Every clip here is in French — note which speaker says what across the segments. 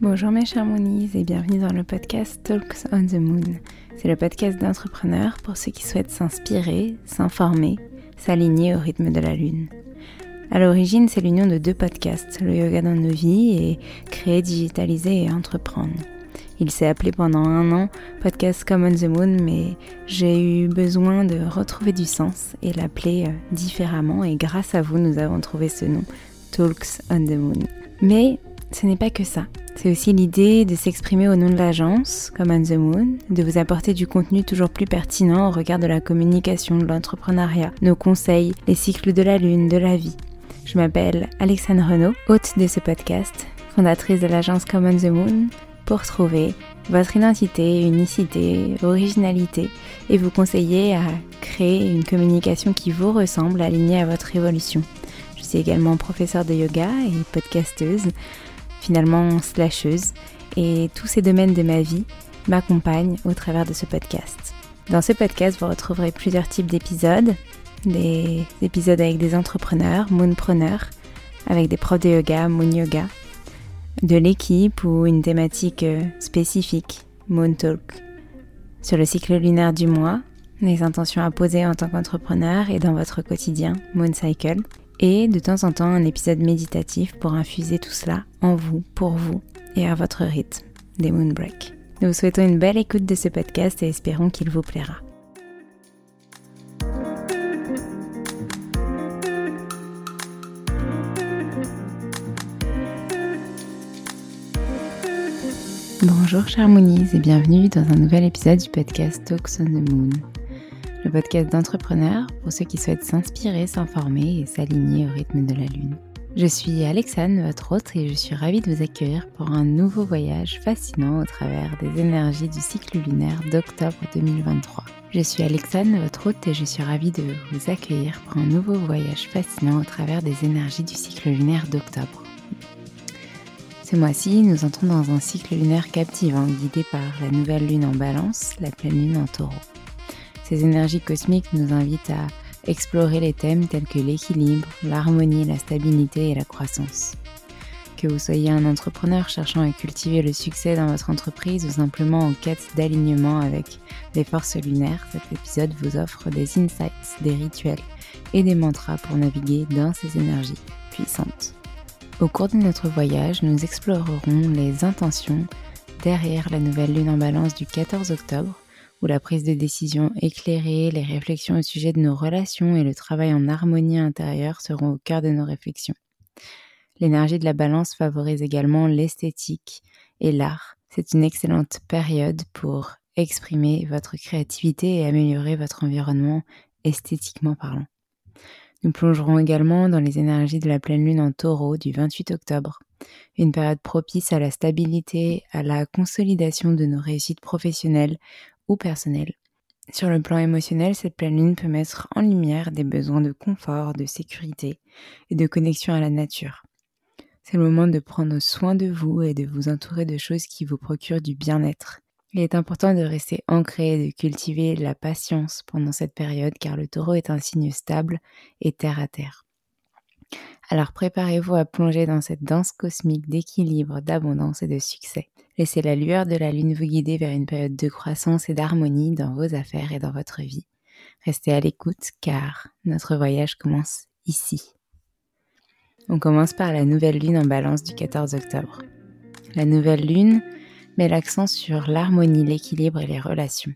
Speaker 1: Bonjour mes chers Moonies et bienvenue dans le podcast Talks on the Moon. C'est le podcast d'entrepreneurs pour ceux qui souhaitent s'inspirer, s'informer, s'aligner au rythme de la Lune. À l'origine, c'est l'union de deux podcasts, le yoga dans nos vies et créer, digitaliser et entreprendre. Il s'est appelé pendant un an Podcast Come on the Moon, mais j'ai eu besoin de retrouver du sens et l'appeler euh, différemment. Et grâce à vous, nous avons trouvé ce nom, Talks on the Moon. Mais ce n'est pas que ça. C'est aussi l'idée de s'exprimer au nom de l'agence, comme on the Moon, de vous apporter du contenu toujours plus pertinent au regard de la communication, de l'entrepreneuriat, nos conseils, les cycles de la lune, de la vie. Je m'appelle Alexandre Renaud, hôte de ce podcast, fondatrice de l'agence Common the Moon, pour trouver votre identité, unicité, originalité et vous conseiller à créer une communication qui vous ressemble, alignée à votre évolution. Je suis également professeure de yoga et podcasteuse, finalement slasheuse, et tous ces domaines de ma vie m'accompagnent au travers de ce podcast. Dans ce podcast, vous retrouverez plusieurs types d'épisodes, des épisodes avec des entrepreneurs, moonpreneurs, avec des profs de yoga, moon yoga, de l'équipe ou une thématique euh, spécifique, Moon Talk, sur le cycle lunaire du mois, les intentions à poser en tant qu'entrepreneur et dans votre quotidien, Moon Cycle, et de temps en temps un épisode méditatif pour infuser tout cela en vous, pour vous et à votre rythme, des Moon Break. Nous vous souhaitons une belle écoute de ce podcast et espérons qu'il vous plaira. Bonjour chers Moonies et bienvenue dans un nouvel épisode du podcast Talks on the Moon. Le podcast d'entrepreneurs pour ceux qui souhaitent s'inspirer, s'informer et s'aligner au rythme de la Lune. Je suis Alexane, votre hôte, et je suis ravie de vous accueillir pour un nouveau voyage fascinant au travers des énergies du cycle lunaire d'octobre 2023. Je suis Alexane, votre hôte, et je suis ravie de vous accueillir pour un nouveau voyage fascinant au travers des énergies du cycle lunaire d'octobre. Ce mois-ci, nous entrons dans un cycle lunaire captivant guidé par la nouvelle lune en balance, la pleine lune en taureau. Ces énergies cosmiques nous invitent à explorer les thèmes tels que l'équilibre, l'harmonie, la stabilité et la croissance. Que vous soyez un entrepreneur cherchant à cultiver le succès dans votre entreprise ou simplement en quête d'alignement avec les forces lunaires, cet épisode vous offre des insights, des rituels et des mantras pour naviguer dans ces énergies puissantes. Au cours de notre voyage, nous explorerons les intentions derrière la nouvelle lune en balance du 14 octobre, où la prise de décision éclairée, les réflexions au sujet de nos relations et le travail en harmonie intérieure seront au cœur de nos réflexions. L'énergie de la balance favorise également l'esthétique et l'art. C'est une excellente période pour exprimer votre créativité et améliorer votre environnement esthétiquement parlant. Nous plongerons également dans les énergies de la pleine lune en taureau du 28 octobre, une période propice à la stabilité, à la consolidation de nos réussites professionnelles ou personnelles. Sur le plan émotionnel, cette pleine lune peut mettre en lumière des besoins de confort, de sécurité et de connexion à la nature. C'est le moment de prendre soin de vous et de vous entourer de choses qui vous procurent du bien-être. Il est important de rester ancré et de cultiver la patience pendant cette période car le taureau est un signe stable et terre à terre. Alors préparez-vous à plonger dans cette danse cosmique d'équilibre, d'abondance et de succès. Laissez la lueur de la lune vous guider vers une période de croissance et d'harmonie dans vos affaires et dans votre vie. Restez à l'écoute car notre voyage commence ici. On commence par la nouvelle lune en balance du 14 octobre. La nouvelle lune met l'accent sur l'harmonie, l'équilibre et les relations.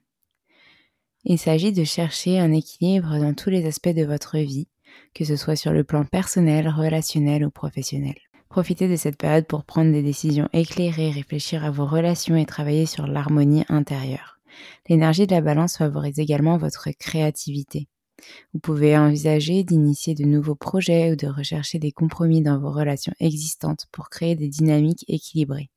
Speaker 1: Il s'agit de chercher un équilibre dans tous les aspects de votre vie, que ce soit sur le plan personnel, relationnel ou professionnel. Profitez de cette période pour prendre des décisions éclairées, réfléchir à vos relations et travailler sur l'harmonie intérieure. L'énergie de la balance favorise également votre créativité. Vous pouvez envisager d'initier de nouveaux projets ou de rechercher des compromis dans vos relations existantes pour créer des dynamiques équilibrées.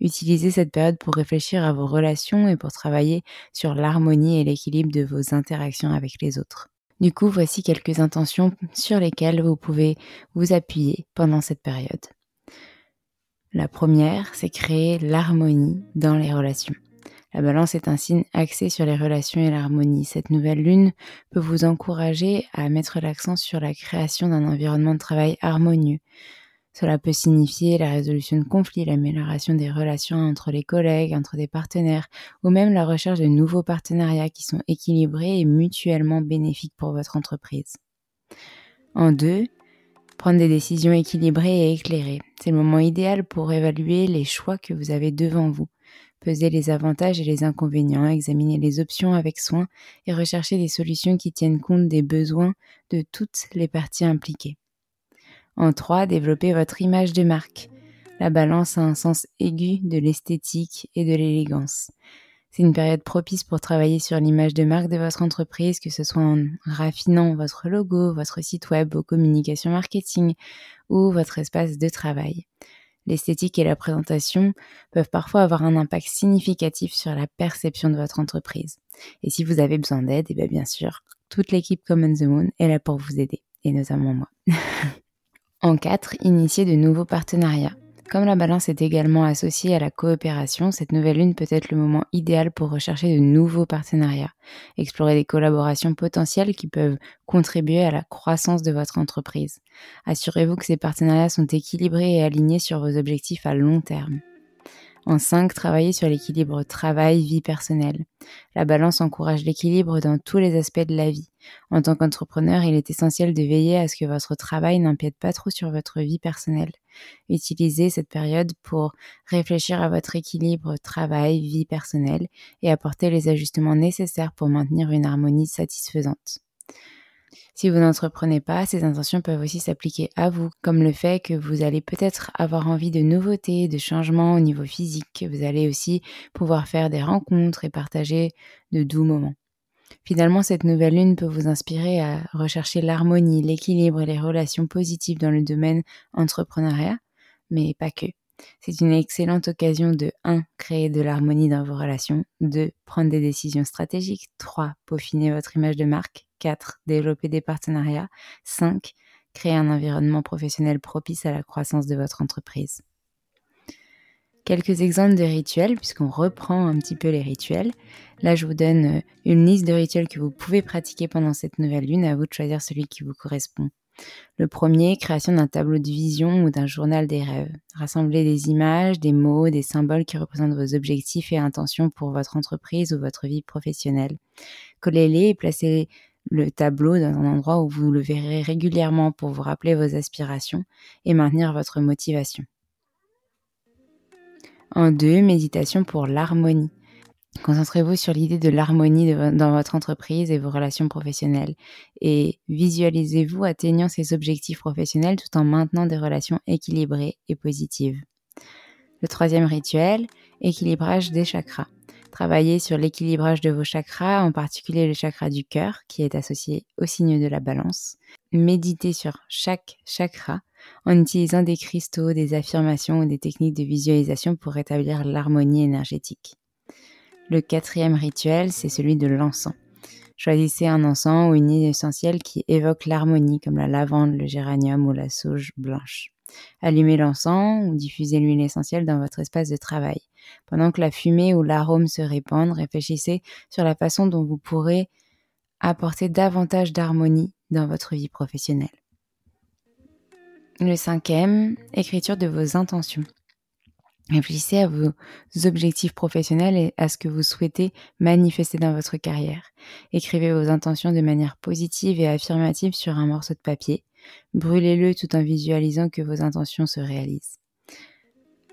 Speaker 1: Utilisez cette période pour réfléchir à vos relations et pour travailler sur l'harmonie et l'équilibre de vos interactions avec les autres. Du coup, voici quelques intentions sur lesquelles vous pouvez vous appuyer pendant cette période. La première, c'est créer l'harmonie dans les relations. La balance est un signe axé sur les relations et l'harmonie. Cette nouvelle lune peut vous encourager à mettre l'accent sur la création d'un environnement de travail harmonieux. Cela peut signifier la résolution de conflits, l'amélioration des relations entre les collègues, entre des partenaires, ou même la recherche de nouveaux partenariats qui sont équilibrés et mutuellement bénéfiques pour votre entreprise. En deux, prendre des décisions équilibrées et éclairées. C'est le moment idéal pour évaluer les choix que vous avez devant vous peser les avantages et les inconvénients, examiner les options avec soin et rechercher des solutions qui tiennent compte des besoins de toutes les parties impliquées. En 3, développer votre image de marque. La balance a un sens aigu de l'esthétique et de l'élégance. C'est une période propice pour travailler sur l'image de marque de votre entreprise, que ce soit en raffinant votre logo, votre site web, vos communications marketing ou votre espace de travail l'esthétique et la présentation peuvent parfois avoir un impact significatif sur la perception de votre entreprise. Et si vous avez besoin d'aide, et eh bien, bien sûr, toute l'équipe Common the Moon est là pour vous aider, et notamment moi. en 4, initiez de nouveaux partenariats. Comme la balance est également associée à la coopération, cette nouvelle lune peut être le moment idéal pour rechercher de nouveaux partenariats, explorer des collaborations potentielles qui peuvent contribuer à la croissance de votre entreprise. Assurez-vous que ces partenariats sont équilibrés et alignés sur vos objectifs à long terme. En 5, travaillez sur l'équilibre travail-vie personnelle. La balance encourage l'équilibre dans tous les aspects de la vie. En tant qu'entrepreneur, il est essentiel de veiller à ce que votre travail n'empiète pas trop sur votre vie personnelle. Utilisez cette période pour réfléchir à votre équilibre travail-vie personnelle et apporter les ajustements nécessaires pour maintenir une harmonie satisfaisante. Si vous n'entreprenez pas, ces intentions peuvent aussi s'appliquer à vous, comme le fait que vous allez peut-être avoir envie de nouveautés, de changements au niveau physique. Vous allez aussi pouvoir faire des rencontres et partager de doux moments. Finalement, cette nouvelle lune peut vous inspirer à rechercher l'harmonie, l'équilibre et les relations positives dans le domaine entrepreneuriat, mais pas que. C'est une excellente occasion de 1. créer de l'harmonie dans vos relations, 2. prendre des décisions stratégiques, 3. peaufiner votre image de marque, 4. développer des partenariats, 5. créer un environnement professionnel propice à la croissance de votre entreprise. Quelques exemples de rituels, puisqu'on reprend un petit peu les rituels. Là, je vous donne une liste de rituels que vous pouvez pratiquer pendant cette nouvelle lune, à vous de choisir celui qui vous correspond. Le premier, création d'un tableau de vision ou d'un journal des rêves. Rassemblez des images, des mots, des symboles qui représentent vos objectifs et intentions pour votre entreprise ou votre vie professionnelle. Collez-les et placez le tableau dans un endroit où vous le verrez régulièrement pour vous rappeler vos aspirations et maintenir votre motivation. En deux, méditation pour l'harmonie. Concentrez-vous sur l'idée de l'harmonie dans votre entreprise et vos relations professionnelles et visualisez-vous atteignant ces objectifs professionnels tout en maintenant des relations équilibrées et positives. Le troisième rituel, équilibrage des chakras. Travaillez sur l'équilibrage de vos chakras, en particulier le chakra du cœur qui est associé au signe de la balance. Méditez sur chaque chakra en utilisant des cristaux, des affirmations ou des techniques de visualisation pour rétablir l'harmonie énergétique. Le quatrième rituel, c'est celui de l'encens. Choisissez un encens ou une huile essentielle qui évoque l'harmonie, comme la lavande, le géranium ou la sauge blanche. Allumez l'encens ou diffusez l'huile essentielle dans votre espace de travail. Pendant que la fumée ou l'arôme se répandent, réfléchissez sur la façon dont vous pourrez apporter davantage d'harmonie dans votre vie professionnelle. Le cinquième, écriture de vos intentions. Réfléchissez à vos objectifs professionnels et à ce que vous souhaitez manifester dans votre carrière. Écrivez vos intentions de manière positive et affirmative sur un morceau de papier. Brûlez-le tout en visualisant que vos intentions se réalisent.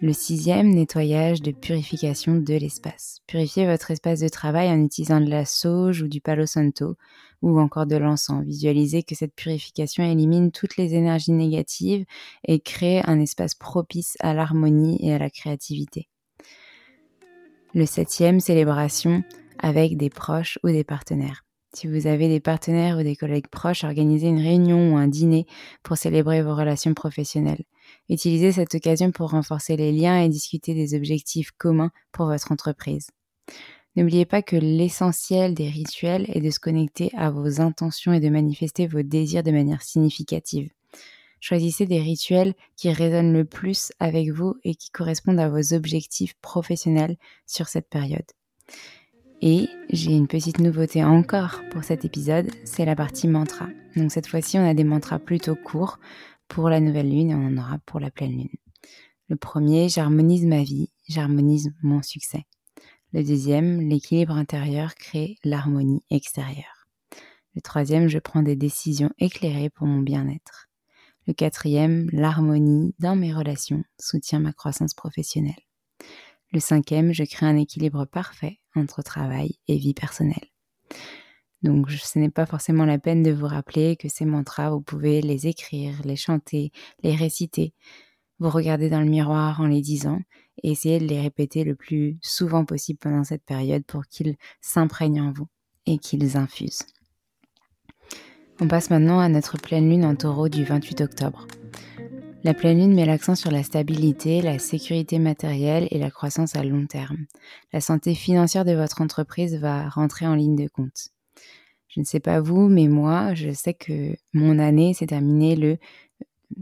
Speaker 1: Le sixième, nettoyage de purification de l'espace. Purifiez votre espace de travail en utilisant de la sauge ou du palo santo ou encore de l'encens. Visualisez que cette purification élimine toutes les énergies négatives et crée un espace propice à l'harmonie et à la créativité. Le septième, célébration avec des proches ou des partenaires. Si vous avez des partenaires ou des collègues proches, organisez une réunion ou un dîner pour célébrer vos relations professionnelles. Utilisez cette occasion pour renforcer les liens et discuter des objectifs communs pour votre entreprise. N'oubliez pas que l'essentiel des rituels est de se connecter à vos intentions et de manifester vos désirs de manière significative. Choisissez des rituels qui résonnent le plus avec vous et qui correspondent à vos objectifs professionnels sur cette période. Et j'ai une petite nouveauté encore pour cet épisode, c'est la partie mantra. Donc cette fois-ci, on a des mantras plutôt courts pour la nouvelle lune et on en aura pour la pleine lune. Le premier, j'harmonise ma vie, j'harmonise mon succès. Le deuxième, l'équilibre intérieur crée l'harmonie extérieure. Le troisième, je prends des décisions éclairées pour mon bien-être. Le quatrième, l'harmonie dans mes relations soutient ma croissance professionnelle. Le cinquième, je crée un équilibre parfait entre travail et vie personnelle. Donc ce n'est pas forcément la peine de vous rappeler que ces mantras, vous pouvez les écrire, les chanter, les réciter, vous regarder dans le miroir en les disant et essayer de les répéter le plus souvent possible pendant cette période pour qu'ils s'imprègnent en vous et qu'ils infusent. On passe maintenant à notre pleine lune en taureau du 28 octobre. La pleine lune met l'accent sur la stabilité, la sécurité matérielle et la croissance à long terme. La santé financière de votre entreprise va rentrer en ligne de compte. Je ne sais pas vous, mais moi, je sais que mon année s'est terminée le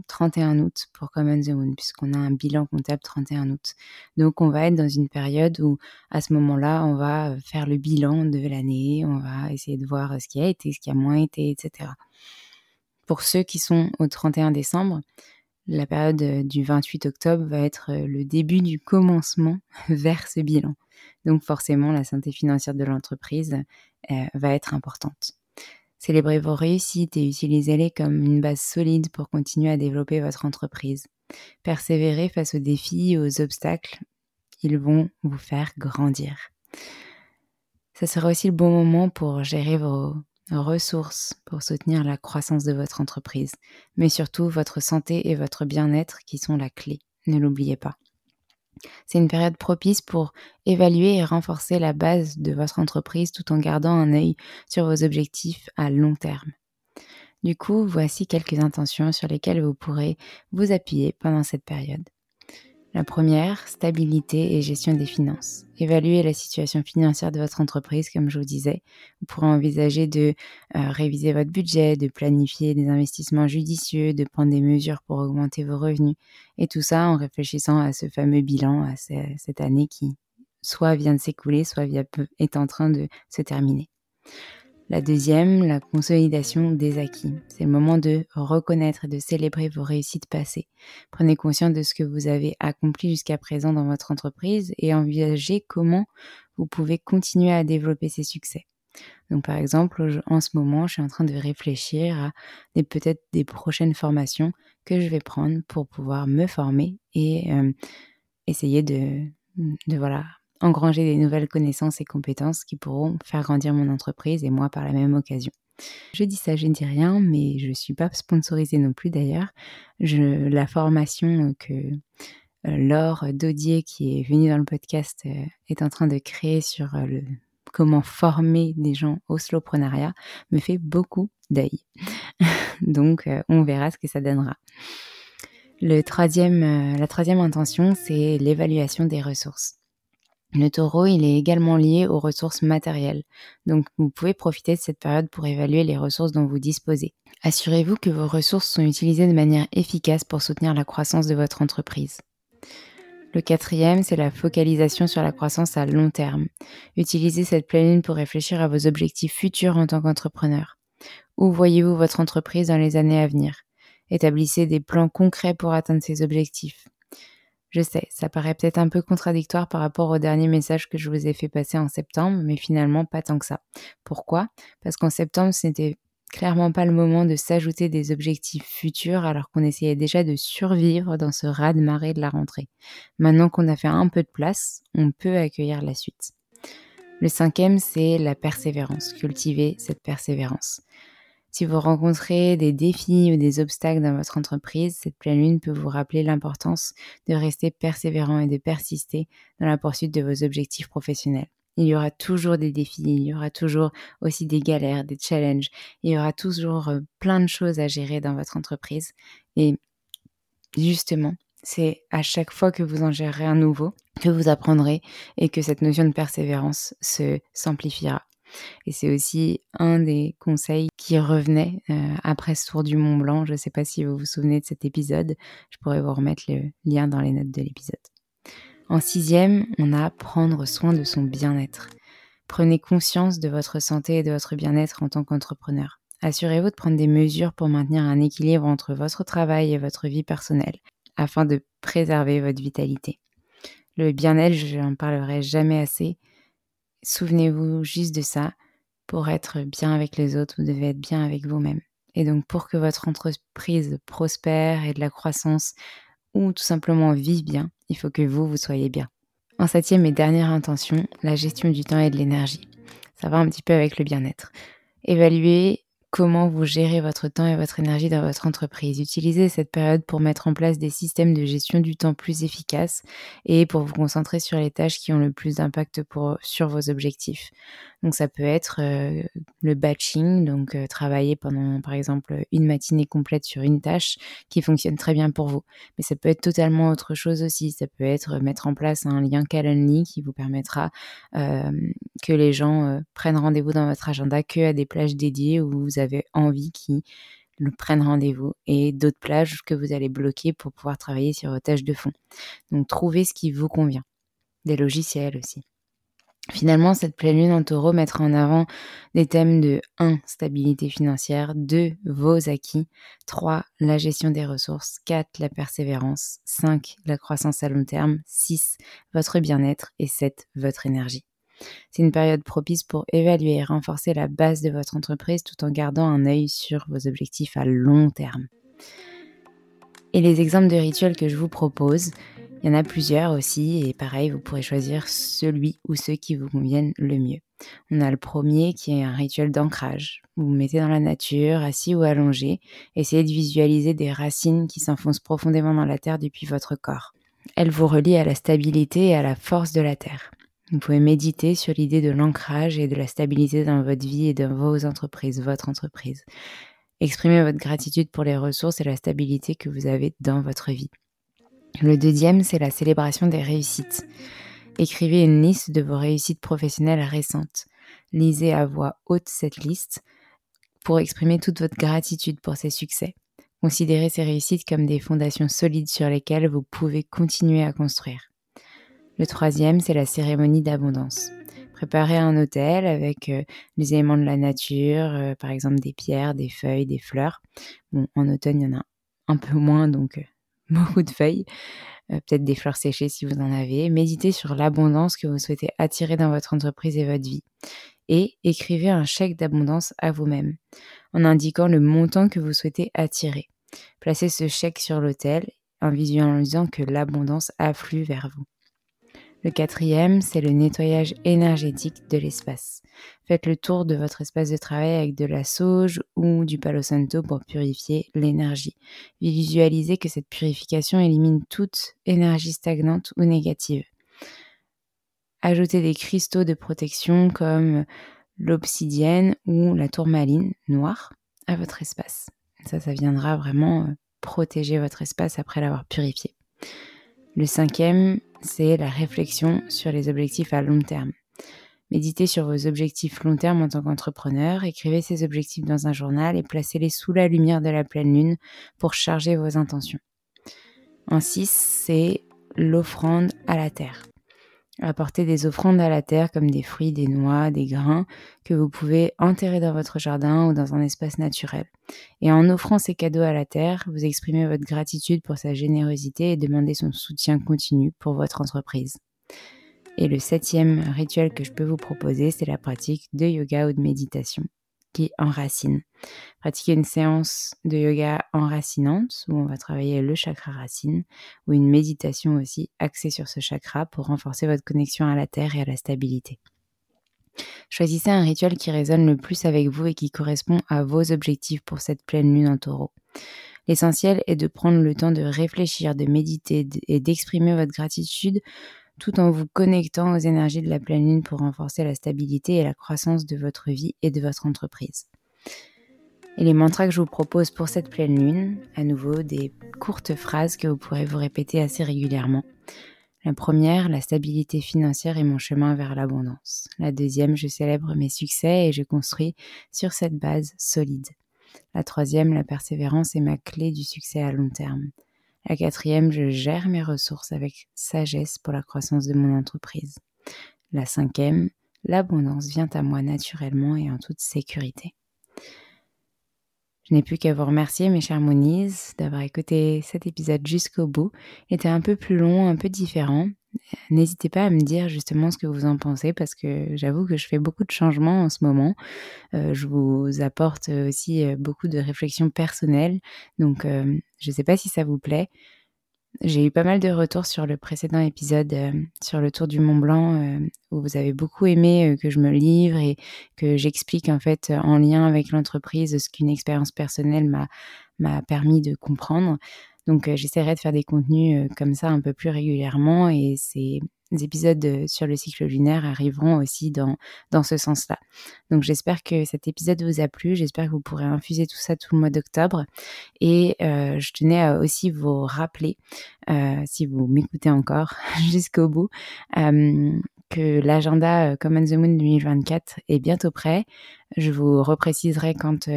Speaker 1: 31 août pour Common the Moon, puisqu'on a un bilan comptable 31 août. Donc on va être dans une période où à ce moment-là, on va faire le bilan de l'année, on va essayer de voir ce qui a été, ce qui a moins été, etc. Pour ceux qui sont au 31 décembre, la période du 28 octobre va être le début du commencement vers ce bilan. Donc forcément, la santé financière de l'entreprise euh, va être importante. Célébrez vos réussites et utilisez-les comme une base solide pour continuer à développer votre entreprise. Persévérez face aux défis et aux obstacles. Ils vont vous faire grandir. Ce sera aussi le bon moment pour gérer vos ressources pour soutenir la croissance de votre entreprise, mais surtout votre santé et votre bien-être qui sont la clé. Ne l'oubliez pas. C'est une période propice pour évaluer et renforcer la base de votre entreprise tout en gardant un œil sur vos objectifs à long terme. Du coup, voici quelques intentions sur lesquelles vous pourrez vous appuyer pendant cette période. La première, stabilité et gestion des finances. Évaluer la situation financière de votre entreprise, comme je vous disais. Vous pourrez envisager de euh, réviser votre budget, de planifier des investissements judicieux, de prendre des mesures pour augmenter vos revenus. Et tout ça en réfléchissant à ce fameux bilan, à cette année qui soit vient de s'écouler, soit est en train de se terminer. La deuxième, la consolidation des acquis. C'est le moment de reconnaître et de célébrer vos réussites passées. Prenez conscience de ce que vous avez accompli jusqu'à présent dans votre entreprise et envisagez comment vous pouvez continuer à développer ces succès. Donc par exemple, en ce moment, je suis en train de réfléchir à peut-être des prochaines formations que je vais prendre pour pouvoir me former et euh, essayer de, de voilà engranger des nouvelles connaissances et compétences qui pourront faire grandir mon entreprise et moi par la même occasion. Je dis ça, je ne dis rien, mais je ne suis pas sponsorisée non plus d'ailleurs. la formation que euh, Laure Daudier, qui est venue dans le podcast, euh, est en train de créer sur euh, le comment former des gens au slowprenariat, me fait beaucoup d'œil. Donc, on verra ce que ça donnera. La troisième intention, c'est l'évaluation des ressources. Le taureau, il est également lié aux ressources matérielles, donc vous pouvez profiter de cette période pour évaluer les ressources dont vous disposez. Assurez-vous que vos ressources sont utilisées de manière efficace pour soutenir la croissance de votre entreprise. Le quatrième, c'est la focalisation sur la croissance à long terme. Utilisez cette pleine lune pour réfléchir à vos objectifs futurs en tant qu'entrepreneur. Où voyez-vous votre entreprise dans les années à venir? Établissez des plans concrets pour atteindre ces objectifs. Je sais, ça paraît peut-être un peu contradictoire par rapport au dernier message que je vous ai fait passer en septembre, mais finalement pas tant que ça. Pourquoi? Parce qu'en septembre, ce n'était clairement pas le moment de s'ajouter des objectifs futurs alors qu'on essayait déjà de survivre dans ce raz-de-marée de la rentrée. Maintenant qu'on a fait un peu de place, on peut accueillir la suite. Le cinquième, c'est la persévérance, cultiver cette persévérance. Si vous rencontrez des défis ou des obstacles dans votre entreprise, cette pleine lune peut vous rappeler l'importance de rester persévérant et de persister dans la poursuite de vos objectifs professionnels. Il y aura toujours des défis, il y aura toujours aussi des galères, des challenges, il y aura toujours euh, plein de choses à gérer dans votre entreprise. Et justement, c'est à chaque fois que vous en gérerez un nouveau que vous apprendrez et que cette notion de persévérance se s'amplifiera. Et c'est aussi un des conseils qui revenait euh, après ce tour du Mont Blanc. Je ne sais pas si vous vous souvenez de cet épisode. Je pourrais vous remettre le lien dans les notes de l'épisode. En sixième, on a prendre soin de son bien-être. Prenez conscience de votre santé et de votre bien-être en tant qu'entrepreneur. Assurez-vous de prendre des mesures pour maintenir un équilibre entre votre travail et votre vie personnelle, afin de préserver votre vitalité. Le bien-être, je n'en parlerai jamais assez, Souvenez-vous juste de ça. Pour être bien avec les autres, vous devez être bien avec vous-même. Et donc pour que votre entreprise prospère et de la croissance ou tout simplement vive bien, il faut que vous, vous soyez bien. En septième et dernière intention, la gestion du temps et de l'énergie. Ça va un petit peu avec le bien-être. Évaluez comment vous gérez votre temps et votre énergie dans votre entreprise. Utilisez cette période pour mettre en place des systèmes de gestion du temps plus efficaces et pour vous concentrer sur les tâches qui ont le plus d'impact sur vos objectifs. Donc ça peut être euh, le batching, donc euh, travailler pendant par exemple une matinée complète sur une tâche qui fonctionne très bien pour vous. Mais ça peut être totalement autre chose aussi. Ça peut être mettre en place un lien Calendly qui vous permettra euh, que les gens prennent rendez-vous dans votre agenda que à des plages dédiées où vous avez envie qu'ils prennent rendez-vous et d'autres plages que vous allez bloquer pour pouvoir travailler sur vos tâches de fond. Donc trouvez ce qui vous convient. Des logiciels aussi. Finalement, cette pleine lune en taureau mettra en avant des thèmes de 1. Stabilité financière, 2. Vos acquis, 3. La gestion des ressources, 4. La persévérance, 5. La croissance à long terme, 6. Votre bien-être et 7. Votre énergie. C'est une période propice pour évaluer et renforcer la base de votre entreprise tout en gardant un œil sur vos objectifs à long terme. Et les exemples de rituels que je vous propose, il y en a plusieurs aussi, et pareil, vous pourrez choisir celui ou ceux qui vous conviennent le mieux. On a le premier qui est un rituel d'ancrage. Vous vous mettez dans la nature, assis ou allongé, essayez de visualiser des racines qui s'enfoncent profondément dans la terre depuis votre corps. Elles vous relient à la stabilité et à la force de la terre. Vous pouvez méditer sur l'idée de l'ancrage et de la stabilité dans votre vie et dans vos entreprises, votre entreprise. Exprimez votre gratitude pour les ressources et la stabilité que vous avez dans votre vie. Le deuxième, c'est la célébration des réussites. Écrivez une liste de vos réussites professionnelles récentes. Lisez à voix haute cette liste pour exprimer toute votre gratitude pour ces succès. Considérez ces réussites comme des fondations solides sur lesquelles vous pouvez continuer à construire. Le troisième, c'est la cérémonie d'abondance. Préparez un hôtel avec euh, les éléments de la nature, euh, par exemple des pierres, des feuilles, des fleurs. Bon, en automne, il y en a un peu moins, donc euh, beaucoup de feuilles, peut-être des fleurs séchées si vous en avez. Méditez sur l'abondance que vous souhaitez attirer dans votre entreprise et votre vie. Et écrivez un chèque d'abondance à vous-même en indiquant le montant que vous souhaitez attirer. Placez ce chèque sur l'autel en visualisant que l'abondance afflue vers vous. Le quatrième, c'est le nettoyage énergétique de l'espace. Faites le tour de votre espace de travail avec de la sauge ou du palo santo pour purifier l'énergie. Visualisez que cette purification élimine toute énergie stagnante ou négative. Ajoutez des cristaux de protection comme l'obsidienne ou la tourmaline noire à votre espace. Ça, ça viendra vraiment euh, protéger votre espace après l'avoir purifié. Le cinquième, c'est la réflexion sur les objectifs à long terme. Méditez sur vos objectifs long terme en tant qu'entrepreneur, écrivez ces objectifs dans un journal et placez-les sous la lumière de la pleine lune pour charger vos intentions. En 6, c'est l'offrande à la terre. Apportez des offrandes à la terre comme des fruits, des noix, des grains que vous pouvez enterrer dans votre jardin ou dans un espace naturel. Et en offrant ces cadeaux à la terre, vous exprimez votre gratitude pour sa générosité et demandez son soutien continu pour votre entreprise. Et le septième rituel que je peux vous proposer, c'est la pratique de yoga ou de méditation qui enracine. Pratiquer une séance de yoga enracinante où on va travailler le chakra racine ou une méditation aussi axée sur ce chakra pour renforcer votre connexion à la terre et à la stabilité. Choisissez un rituel qui résonne le plus avec vous et qui correspond à vos objectifs pour cette pleine lune en taureau. L'essentiel est de prendre le temps de réfléchir, de méditer et d'exprimer votre gratitude tout en vous connectant aux énergies de la pleine lune pour renforcer la stabilité et la croissance de votre vie et de votre entreprise. Et les mantras que je vous propose pour cette pleine lune, à nouveau des courtes phrases que vous pourrez vous répéter assez régulièrement. La première, la stabilité financière est mon chemin vers l'abondance. La deuxième, je célèbre mes succès et je construis sur cette base solide. La troisième, la persévérance est ma clé du succès à long terme. La quatrième, je gère mes ressources avec sagesse pour la croissance de mon entreprise. La cinquième, l'abondance vient à moi naturellement et en toute sécurité. Je n'ai plus qu'à vous remercier, mes chers Moniz, d'avoir écouté cet épisode jusqu'au bout. Il était un peu plus long, un peu différent. N'hésitez pas à me dire justement ce que vous en pensez parce que j'avoue que je fais beaucoup de changements en ce moment. Euh, je vous apporte aussi euh, beaucoup de réflexions personnelles. Donc euh, je ne sais pas si ça vous plaît. J'ai eu pas mal de retours sur le précédent épisode sur le Tour du Mont Blanc où vous avez beaucoup aimé que je me livre et que j'explique en fait en lien avec l'entreprise ce qu'une expérience personnelle m'a permis de comprendre. Donc euh, j'essaierai de faire des contenus euh, comme ça un peu plus régulièrement et ces épisodes sur le cycle lunaire arriveront aussi dans, dans ce sens-là. Donc j'espère que cet épisode vous a plu, j'espère que vous pourrez infuser tout ça tout le mois d'octobre et euh, je tenais à aussi vous rappeler, si vous m'écoutez encore jusqu'au bout, que l'agenda Common the Moon 2024 est bientôt prêt. Je vous repréciserai quand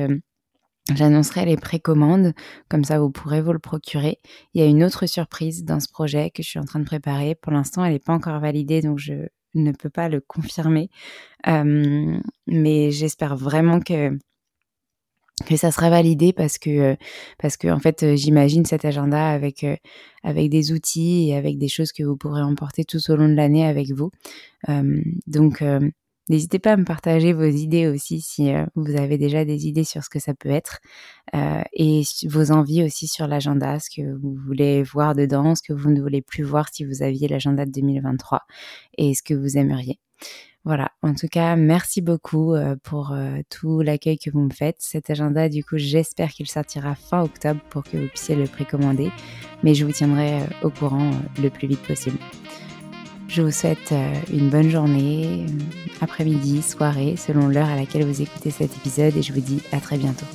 Speaker 1: J'annoncerai les précommandes, comme ça vous pourrez vous le procurer. Il y a une autre surprise dans ce projet que je suis en train de préparer. Pour l'instant, elle n'est pas encore validée, donc je ne peux pas le confirmer. Mais j'espère vraiment que que ça sera validé parce que parce que en fait j'imagine cet agenda avec avec des outils et avec des choses que vous pourrez emporter tout au long de l'année avec vous. Donc N'hésitez pas à me partager vos idées aussi si euh, vous avez déjà des idées sur ce que ça peut être euh, et vos envies aussi sur l'agenda, ce que vous voulez voir dedans, ce que vous ne voulez plus voir si vous aviez l'agenda de 2023 et ce que vous aimeriez. Voilà, en tout cas, merci beaucoup euh, pour tout l'accueil que vous me faites. Cet agenda, du coup, j'espère qu'il sortira fin octobre pour que vous puissiez le précommander, mais je vous tiendrai au courant le plus vite possible. Je vous souhaite euh, une bonne journée, après-midi, soirée, selon l'heure à laquelle vous écoutez cet épisode et je vous dis à très bientôt.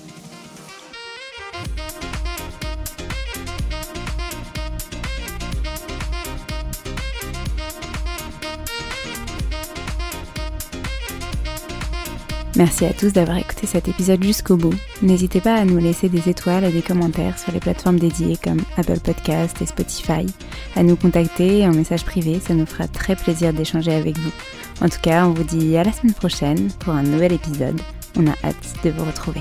Speaker 1: Merci à tous d'avoir écouté cet épisode jusqu'au bout. N'hésitez pas à nous laisser des étoiles et des commentaires sur les plateformes dédiées comme Apple Podcast et Spotify, à nous contacter en message privé, ça nous fera très plaisir d'échanger avec vous. En tout cas, on vous dit à la semaine prochaine pour un nouvel épisode. On a hâte de vous retrouver.